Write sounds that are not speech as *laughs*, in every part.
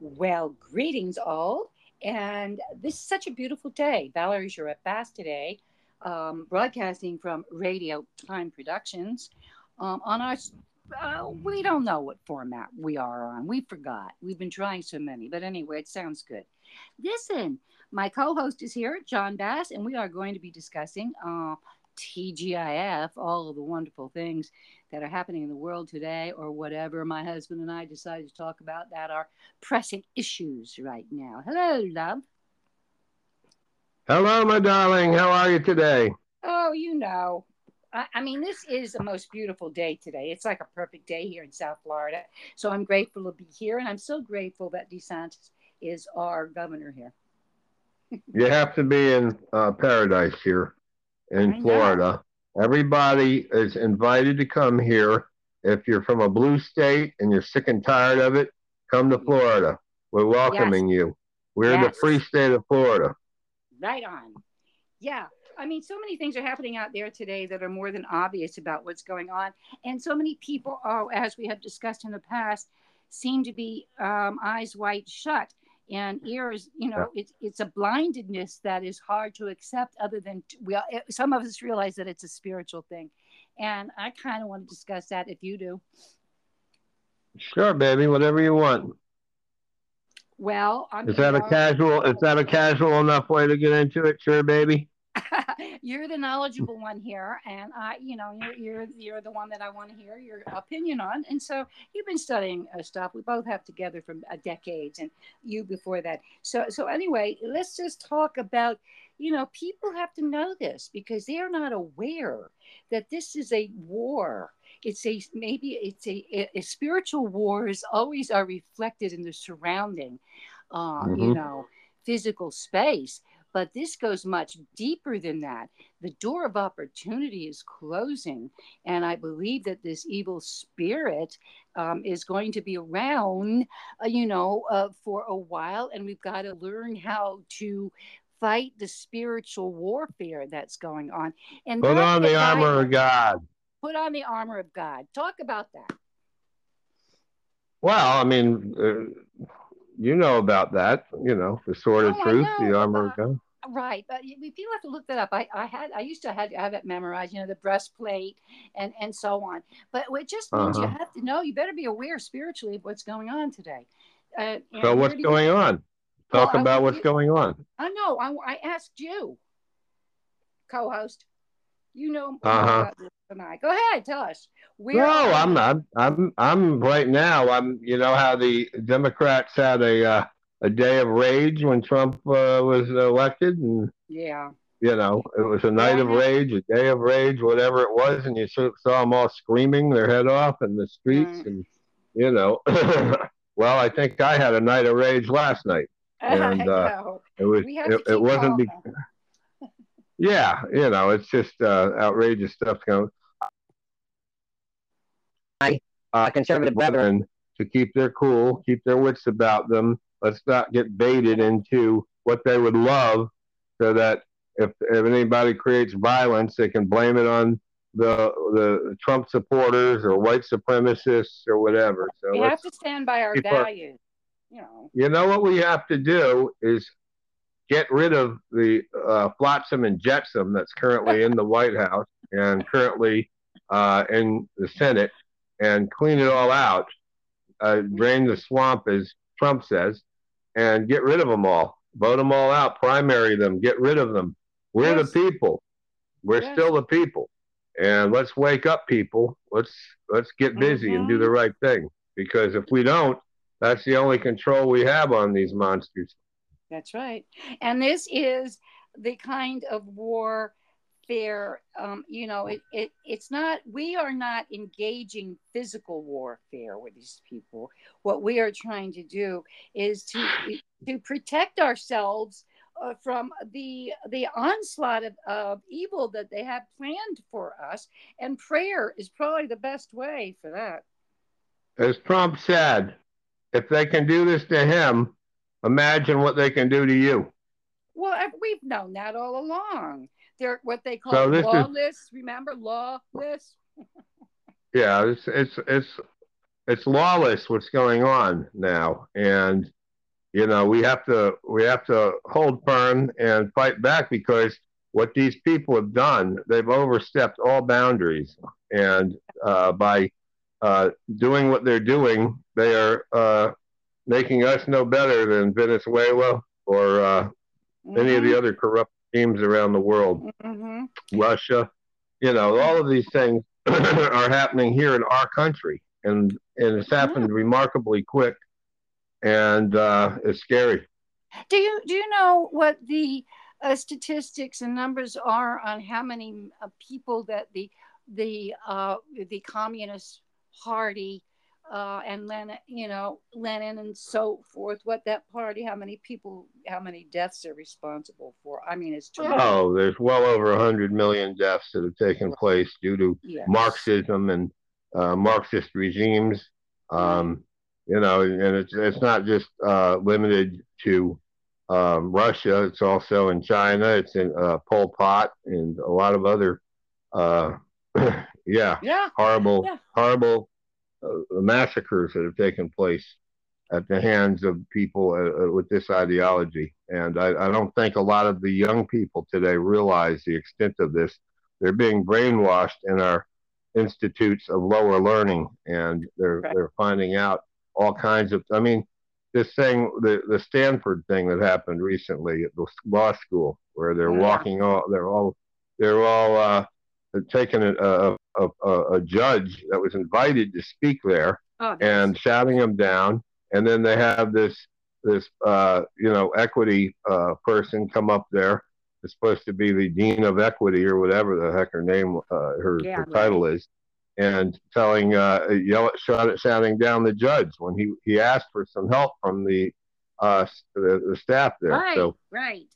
Well, greetings all. And this is such a beautiful day. Valerie Jarrett Bass today, um, broadcasting from Radio Time Productions um, on our. Uh, we don't know what format we are on. We forgot. We've been trying so many. But anyway, it sounds good. Listen, my co host is here, John Bass, and we are going to be discussing uh, TGIF, all of the wonderful things that are happening in the world today, or whatever my husband and I decided to talk about that are pressing issues right now. Hello, love. Hello, my darling. How are you today? Oh, you know. I, I mean, this is the most beautiful day today. It's like a perfect day here in South Florida. So I'm grateful to be here, and I'm so grateful that DeSantis is our governor here. you have to be in uh, paradise here in Florida. Everybody is invited to come here. If you're from a blue state and you're sick and tired of it, come to Florida. We're welcoming yes. you. We're yes. the free state of Florida. Right on. Yeah. I mean, so many things are happening out there today that are more than obvious about what's going on. And so many people, are, as we have discussed in the past, seem to be um, eyes wide shut and ears you know it's it's a blindedness that is hard to accept other than we all, eh, some of us realize that it's a spiritual thing. And i kind of want to discuss that if you do. Sure baby whatever you want. Well I'm, is that a casual is that a casual enough way to get into it? Sure baby you're the knowledgeable one here, and I, you know, you're you're you're the one that I want to hear your opinion on. And so you've been studying uh, stuff. We both have together for uh, decades, and you before that. So so anyway, let's just talk about. You know, people have to know this because they are not aware that this is a war. It's a maybe it's a, a, a spiritual wars always are reflected in the surrounding, uh, mm-hmm. you know, physical space but this goes much deeper than that. The door of opportunity is closing. And I believe that this evil spirit um, is going to be around, uh, you know, uh, for a while. And we've got to learn how to fight the spiritual warfare that's going on. And put on the armor of God. Put on the armor of God. Talk about that. Well, I mean, uh, you know about that. You know, the sword oh, of truth, the armor of God. Right, but people have to look that up. I, I had I used to have, have it memorized, you know, the breastplate and and so on. But it just means uh-huh. you have to know. You better be aware spiritually of what's going on today. Uh, so what's going on? Talk well, about what's you, going on. I know. I, I asked you, co-host. You know uh-huh. tonight. Go ahead, tell us. Where no, I'm not. I'm I'm right now. I'm. You know how the Democrats had a. Uh, a day of rage when Trump uh, was elected, and yeah, you know, it was a night yeah, of rage, a day of rage, whatever it was, and you saw them all screaming their head off in the streets, mm. and you know, *coughs* well, I think I had a night of rage last night, *laughs* and uh, it was it, it wasn't. Be- *laughs* yeah, you know, it's just uh, outrageous stuff going. My uh, conservative brethren to keep their cool, keep their wits about them, let's not get baited into what they would love so that if, if anybody creates violence, they can blame it on the the Trump supporters or white supremacists or whatever. So we have to stand by our values. Our, you know. You know what we have to do is get rid of the uh, flotsam and jetsam that's currently in the White House and currently uh, in the Senate and clean it all out, uh, drain the swamp, as Trump says, and get rid of them all. Vote them all out, primary them, get rid of them. We're yes. the people. We're yes. still the people. And let's wake up, people. Let's let's get busy mm-hmm. and do the mm-hmm. right thing. Because if we don't, that's the only control we have on these monsters. That's right. And this is the kind of war warfare um, you know it, it it's not we are not engaging physical warfare with these people. What we are trying to do is to to protect ourselves uh, from the the onslaught of, of evil that they have planned for us and prayer is probably the best way for that. As trump said if they can do this to him imagine what they can do to you. Well we've known that all along they're what they call so lawless. Is, remember, lawless. *laughs* yeah, it's it's it's it's lawless what's going on now, and you know, we have to we have to hold firm and fight back because what these people have done, they've overstepped all boundaries, and uh, by uh, doing what they're doing, they are uh, making us no better than Venezuela or uh, mm-hmm. any of the mm-hmm. other corrupt teams around the world, mm-hmm. Russia. You know, all of these things *clears throat* are happening here in our country, and and it's happened remarkably quick, and uh, it's scary. Do you do you know what the uh, statistics and numbers are on how many uh, people that the the uh, the communist party uh, and Lenin, you know, Lenin and so forth, what that party, how many people, how many deaths they're responsible for. I mean, it's tremendous. Oh, there's well over 100 million deaths that have taken place due to yes. Marxism and uh, Marxist regimes. Um, you know, and it's, it's not just uh, limited to um, Russia, it's also in China, it's in uh, Pol Pot, and a lot of other, uh, *coughs* yeah, yeah, horrible, yeah. horrible uh, massacres that have taken place at the hands of people uh, uh, with this ideology. And I, I, don't think a lot of the young people today realize the extent of this. They're being brainwashed in our institutes of lower learning, and they're right. they're finding out all kinds of. I mean, this thing, the the Stanford thing that happened recently at the law school, where they're yeah. walking all, they're all, they're all uh, taking a, a, a, a, judge that was invited to speak there oh, and shouting him down. And then they have this this uh, you know equity uh, person come up there. It's supposed to be the dean of equity or whatever the heck her name uh, her, yeah, her right. title is, and telling uh, yell shout, shouting down the judge when he he asked for some help from the uh, the, the staff there. Right, so, right.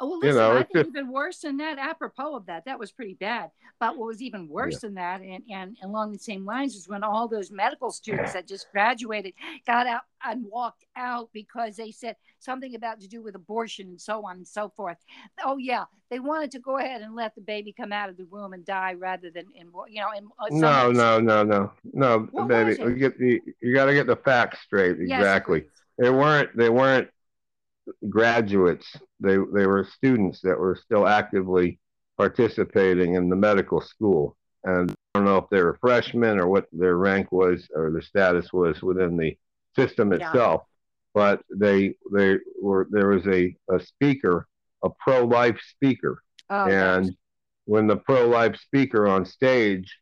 Oh, well, listen, you know, I *laughs* think even worse than that, apropos of that, that was pretty bad. But what was even worse yeah. than that, and, and, along the same lines, is when all those medical students that just graduated got out and walked out because they said something about to do with abortion and so on and so forth. Oh yeah, they wanted to go ahead and let the baby come out of the womb and die rather than in you know. In, uh, no, no, no, no, no, what baby. You get the you got to get the facts straight. Exactly. Yes, they weren't. They weren't graduates. They they were students that were still actively participating in the medical school, and I don't know if they were freshmen or what their rank was or their status was within the system itself. Yeah. But they they were there was a, a speaker, a pro life speaker, oh, and gosh. when the pro life speaker on stage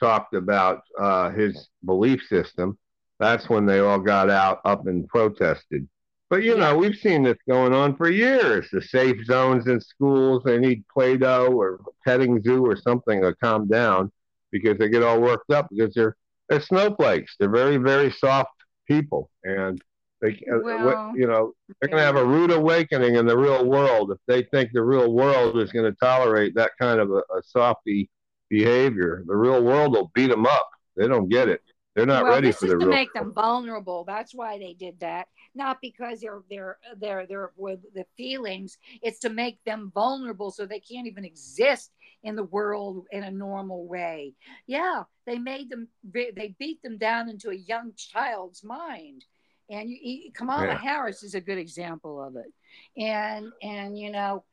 talked about uh, his belief system, that's when they all got out up and protested but you know, we've seen this going on for years. The safe zones in schools, they need Play-Doh or petting zoo or something to calm down because they get all worked up because they're they're snowflakes. They're very very soft people, and they uh, well, you know they're going to have a rude awakening in the real world if they think the real world is going to tolerate that kind of a, a softy behavior. The real world will beat them up. They don't get it. They're not well, ready for the to real make them vulnerable. That's why they did that. Not because they're they're they're they're with the feelings. It's to make them vulnerable so they can't even exist in the world in a normal way. Yeah, they made them. They beat them down into a young child's mind. And you, Kamala yeah. Harris is a good example of it. And and you know,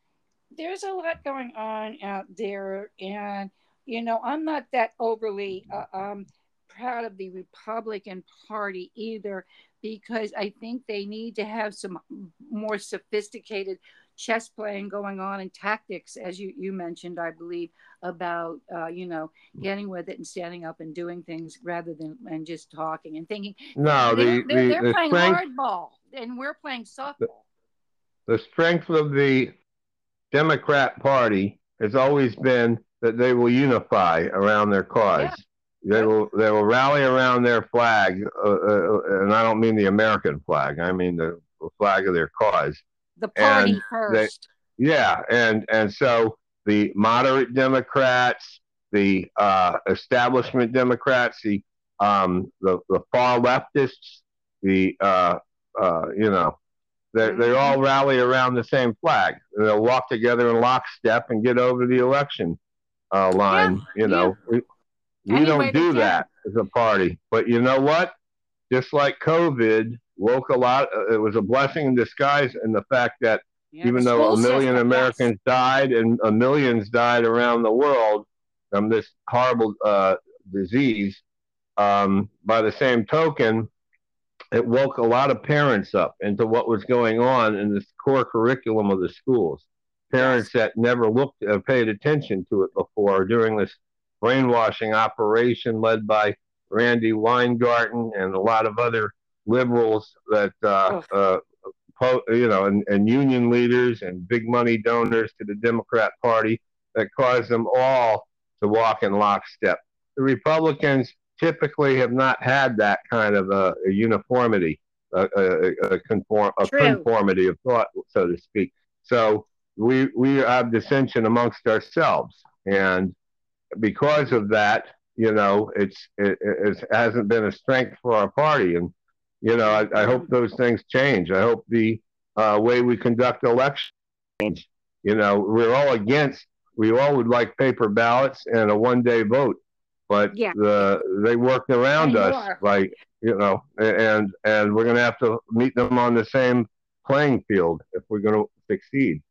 there's a lot going on out there, and you know, I'm not that overly. Uh, um, proud of the Republican Party either, because I think they need to have some more sophisticated chess playing going on and tactics, as you, you mentioned, I believe, about uh, you know getting with it and standing up and doing things rather than and just talking and thinking. No, they're, the, they're, the, they're the playing strength, hardball and we're playing softball. The, the strength of the Democrat Party has always been that they will unify around their cause. Yeah. They will they will rally around their flag, uh, uh, and I don't mean the American flag. I mean the, flag of their cause. The party and first. They, yeah, and and so the moderate Democrats, the uh, establishment Democrats, the um, the, the far leftists, the uh, uh, you know, they they all mm-hmm. rally around the same flag. They'll walk together in lockstep and get over the election uh, line. Yeah, you know. Yeah. We don't do that as a party. But you know what? Just like COVID, woke a lot. Uh, it was a blessing in disguise, and the fact that yeah, even though a million Americans yes. died and a millions died around the world from this horrible uh, disease, um, by the same token, it woke a lot of parents up into what was going on in this core curriculum of the schools. Parents that never looked, or paid attention to it before during this brainwashing operation led by Randi Weingarten and a lot of other liberals that, uh, uh, po- you know, and, and union leaders and big money donors to the Democrat Party that caused them all to walk in lockstep. The Republicans typically have not had that kind of a, a uniformity, a, a, a, conform, a conformity of thought, so to speak. So we we have dissension amongst ourselves, and because of that, you know, it's it, it hasn't been a strength for our party, and you know, I, I hope those things change. I hope the uh, way we conduct elections change. You know, we're all against. We all would like paper ballots and a one-day vote but yeah. the, they worked around us like you know and and we're going to have to meet them on the same playing field if we're going to succeed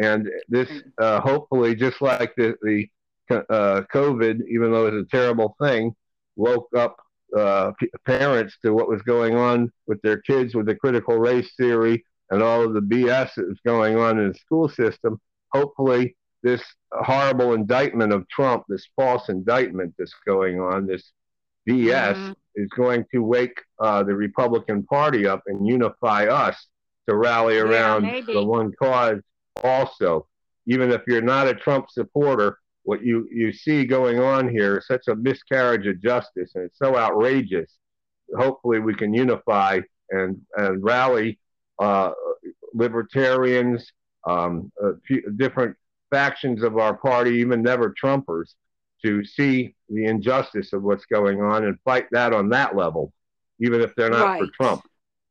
and this uh, hopefully just like the, the uh, covid even though it's a terrible thing woke up uh, p- parents to what was going on with their kids with the critical race theory and all of the bs that was going on in the school system hopefully this horrible indictment of Trump, this false indictment that's going on, this BS, mm-hmm. is going to wake uh, the Republican Party up and unify us to rally around yeah, the one cause also. Even if you're not a Trump supporter, what you, you see going on here is such a miscarriage of justice and it's so outrageous. Hopefully, we can unify and, and rally uh, libertarians, um, uh, different factions of our party, even never Trumpers, to see the injustice of what's going on and fight that on that level, even if they're not right. for Trump.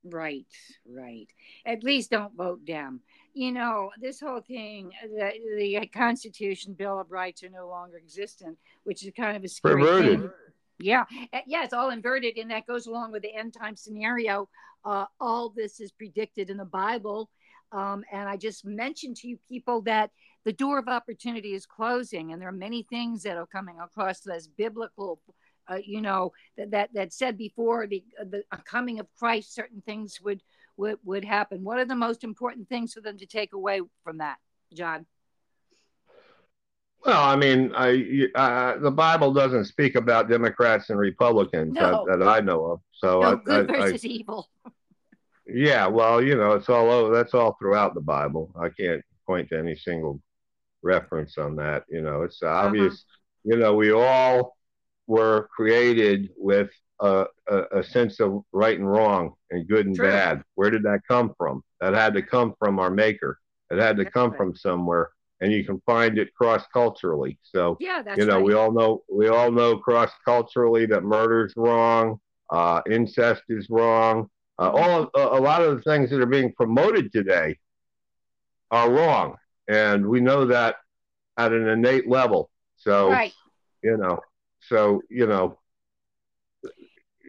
Right, right. At least don't vote Dem. You know, this whole thing, the, the Constitution, Bill of Rights are no longer existent, which is kind of a scary Perverted. thing. Yeah, eh, yeah, it's all inverted, and that goes along with the end time scenario. Uh, all this is predicted in the Bible. Um, and I just mentioned to you people that the door of opportunity is closing and there are many things that are coming across as biblical uh, you know that, that that said before the the coming of christ certain things would would would happen what are the most important things for them to take away from that john well, I mean, I uh, the Bible doesn't speak about Democrats and Republicans no. that, that, I know of. So no, I, good I, versus I, evil. *laughs* Yeah, well, you know, it's all over. That's all throughout the Bible. I can't point to any single reference on that. You know, it's uh-huh. obvious. Uh-huh. You know, we all were created with a, a, a, sense of right and wrong and good and True. bad. Where did that come from? That had to come from our maker. It had to that's come right. from somewhere, and you can find it cross culturally. So, yeah, you know, right. we all know we all know cross culturally that murder's wrong, uh, incest is wrong. Uh, all a lot of the things that are being promoted today are wrong and we know that at an innate level. So, right. you know, so you know,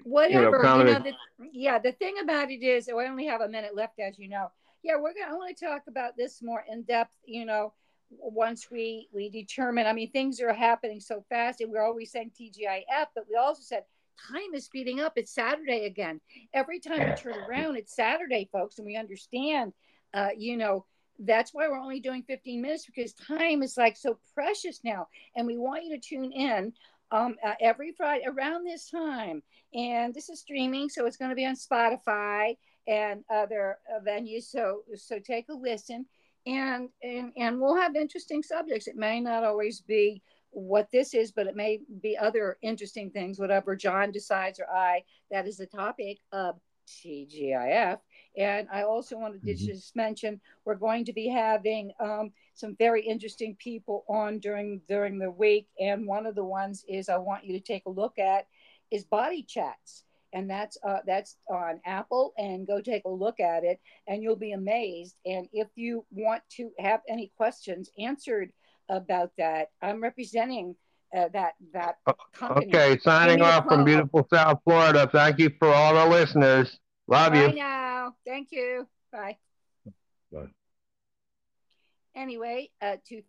whatever. You know, you know the, yeah, the thing about it is, oh, I only have a minute left, as you know. Yeah, we're gonna. I want to talk about this more in depth. You know, once we we determine. I mean, things are happening so fast, and we're always saying TGIF, but we also said time is speeding up. It's Saturday again. Every time we turn around, it's Saturday, folks, and we understand. Uh, you know, that's why we're only doing 15 minutes because time is like so precious now. And we want you to tune in um, uh, every Friday around this time. And this is streaming, so it's going to be on Spotify and other uh, venues. So, so take a listen. And, and and we'll have interesting subjects. It may not always be what this is, but it may be other interesting things, whatever John decides or I. That is the topic of TGIF. And I also wanted to mm-hmm. just mention we're going to be having um, some very interesting people on during during the week. And one of the ones is I want you to take a look at is Body Chats. And that's uh, that's on Apple, and go take a look at it, and you'll be amazed. And if you want to have any questions answered about that, I'm representing uh, that that company. Okay, signing off from beautiful South Florida. Thank you for all the listeners. Love Bye you. now. Thank you. Bye. Bye. Anyway, uh, to